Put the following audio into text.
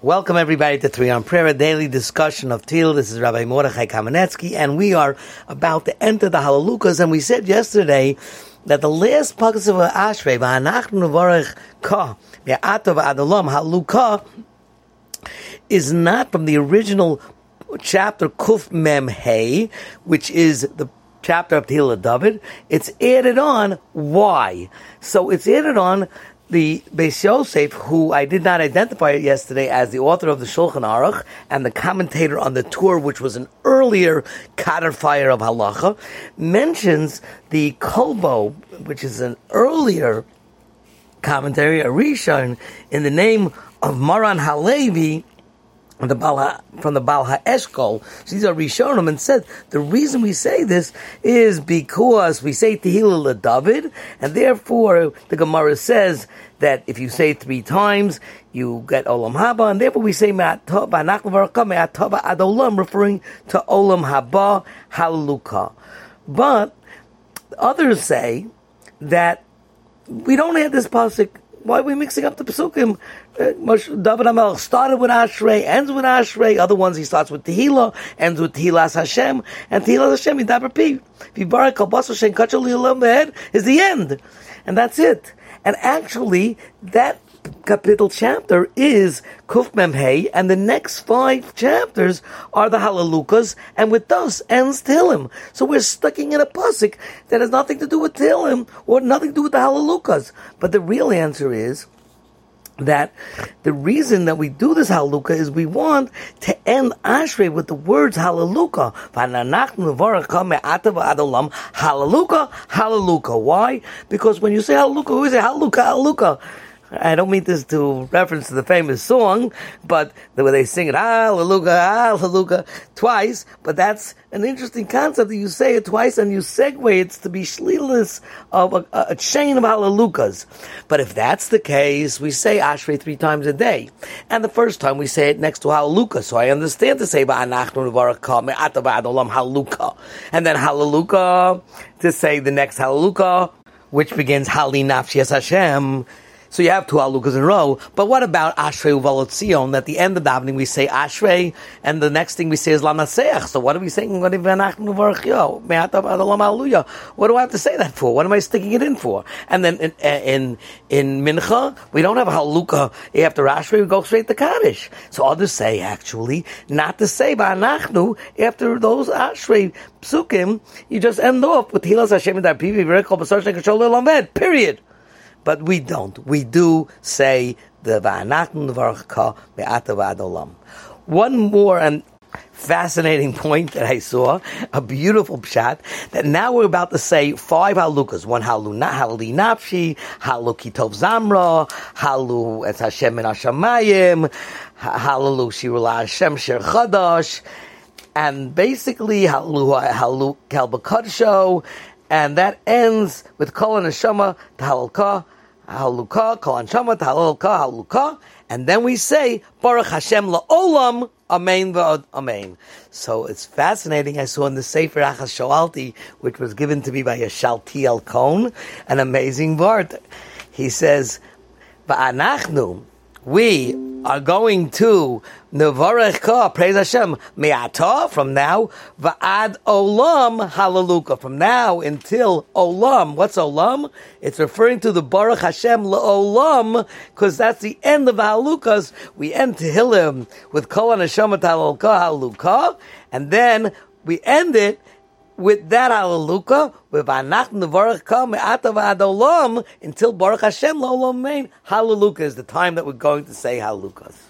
Welcome everybody to Three on Prayer, a daily discussion of Teal. This is Rabbi Mordechai Kamenetsky, and we are about to enter the Halalukas. And we said yesterday that the last Pagas of Ashrei, V'anachnu Nevarech Ka, Ve'atov Adolam Haluka, is not from the original chapter Kuf Mem Hey, which is the chapter of Tehillah David. It's added on. Why? So it's added on the Beis Yosef, who I did not identify yesterday as the author of the Shulchan Aruch and the commentator on the Tur, which was an earlier codifier of halacha, mentions the Kolbo, which is an earlier commentary, a Rishon, in the name of Maran Halevi, the Baal, from the Baal HaEshkol. These are Rishonim and said the reason we say this is because we say Tehillah David, and therefore the Gemara says that if you say three times, you get Olam Haba, and therefore we say Me'atova Adolam, referring to Olam Haba Haluka. But others say that we don't have this pasuk why are we mixing up the pesukim? Uh, David Amel started with Ashrei, ends with Ashrei. Other ones he starts with Tehillah, ends with Tehillah Hashem, and Tehillah Hashem Yidaber Pi. Vibarak Hashem Kachal Yilam Behed is the end, and that's it. And actually, that capital chapter is Kuf Memhei, and the next five chapters are the Halalukas, and with those ends Tehillim. So we're stucking in a pasuk that has nothing to do with Tehillim or nothing to do with the Halalukas. But the real answer is that the reason that we do this Halaluka is we want to end Ashrei with the words Halaluka. Halaluka, Halaluka. Why? Because when you say Halaluka, who is it? Halaluka, Halaluka. I don't mean this to reference to the famous song, but the way they sing it, hallelujah, hallelujah, twice, but that's an interesting concept that you say it twice and you segue it to be shlilas of a, a, chain of hallelujahs. But if that's the case, we say Ashrei three times a day. And the first time we say it next to hallelujah, so I understand to say hallelujah. And then hallelujah to say the next hallelujah, which begins Hali Nafshi Hashem. So you have two halukas in a row. But what about Ashrei Uvalotzion? At the end of davening we say Ashrei, and the next thing we say is Lamaseach. So what are we saying? What do I have to say that for? What am I sticking it in for? And then in in, in Mincha, we don't have haluka after Ashrei, we go straight to Kaddish. So others say actually not to say Ba'anachnu after those Ashrei psukim, you just end off with Hilas Hashem and Period. But we don't. We do say the Va'anatun Varcha Be'atav Adolam. One more and fascinating point that I saw, a beautiful shot, that now we're about to say five halukas. One halu halli nafshi, halu kitov zamra, halu et Hashem and Hashemayim, halu shirula Hashem shir chadash, and basically halu halu kalbakadsho, and that ends with kol neshama tahalka Haluka, Kol Anshama, Haluka, Haluka, and then we say Baruch Hashem La'olam, Amen v'od Amen. So it's fascinating. I saw in the Sefer Achas Shoalti, which was given to me by a Shaltiel Cohn, an amazing word. He says, Va'anachnu, we are going to Nevarech praise Hashem, Me'ata, from now, Va'ad Olam, Hallelujah. From now until Olam. What's Olam? It's referring to the Baruch Hashem Olam, because that's the end of Halukas. We end Tehillim with Kol Hashem Hallelujah, and then we end it with that hallelujah, with Anach Nevarach Kam Atav Adolam until Baruch Hashem Lo Olam Hallelujah is the time that we're going to say hallelujahs.